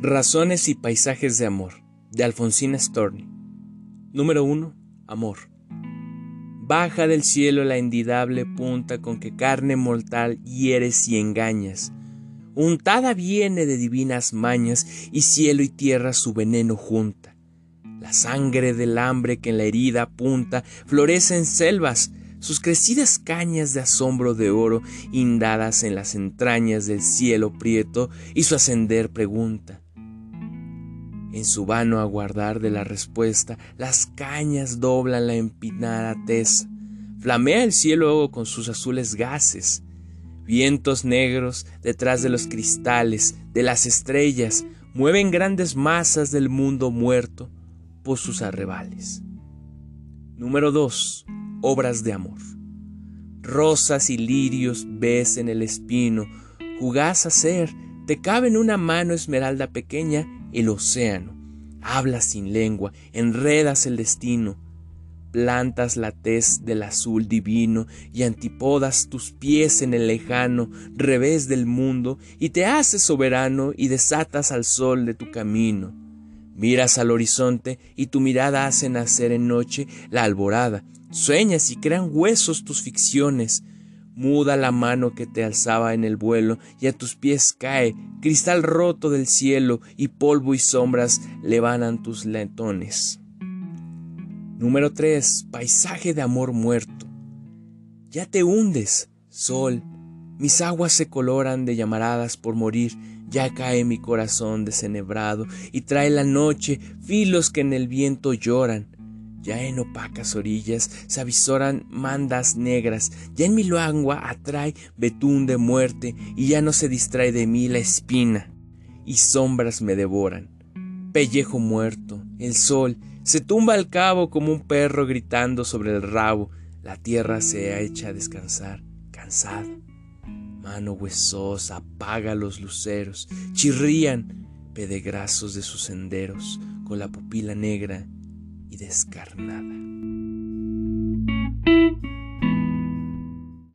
Razones y paisajes de amor, de Alfonsina Storni. Número 1. Amor. Baja del cielo la indidable punta con que carne mortal hieres y engañas. Untada viene de divinas mañas y cielo y tierra su veneno junta. La sangre del hambre que en la herida apunta florece en selvas, sus crecidas cañas de asombro de oro indadas en las entrañas del cielo prieto y su ascender pregunta en su vano aguardar de la respuesta, las cañas doblan la empinada tesa. Flamea el cielo con sus azules gases. Vientos negros detrás de los cristales, de las estrellas, mueven grandes masas del mundo muerto por sus arrebales. Número 2. Obras de amor. Rosas y lirios ves en el espino, jugás a ser, te cabe en una mano esmeralda pequeña el océano. Hablas sin lengua, enredas el destino, plantas la tez del azul divino y antipodas tus pies en el lejano revés del mundo y te haces soberano y desatas al sol de tu camino. Miras al horizonte y tu mirada hace nacer en noche la alborada. Sueñas y crean huesos tus ficciones muda la mano que te alzaba en el vuelo, y a tus pies cae cristal roto del cielo, y polvo y sombras levanan tus lentones. Número 3. Paisaje de amor muerto. Ya te hundes, sol, mis aguas se coloran de llamaradas por morir, ya cae mi corazón desenebrado, y trae la noche filos que en el viento lloran ya en opacas orillas se avisoran mandas negras, ya en mi lengua atrae betún de muerte, y ya no se distrae de mí la espina, y sombras me devoran. Pellejo muerto, el sol se tumba al cabo como un perro gritando sobre el rabo, la tierra se ha hecha a descansar, cansada. Mano huesosa apaga los luceros, chirrían pedegrasos de sus senderos, con la pupila negra y descarnada.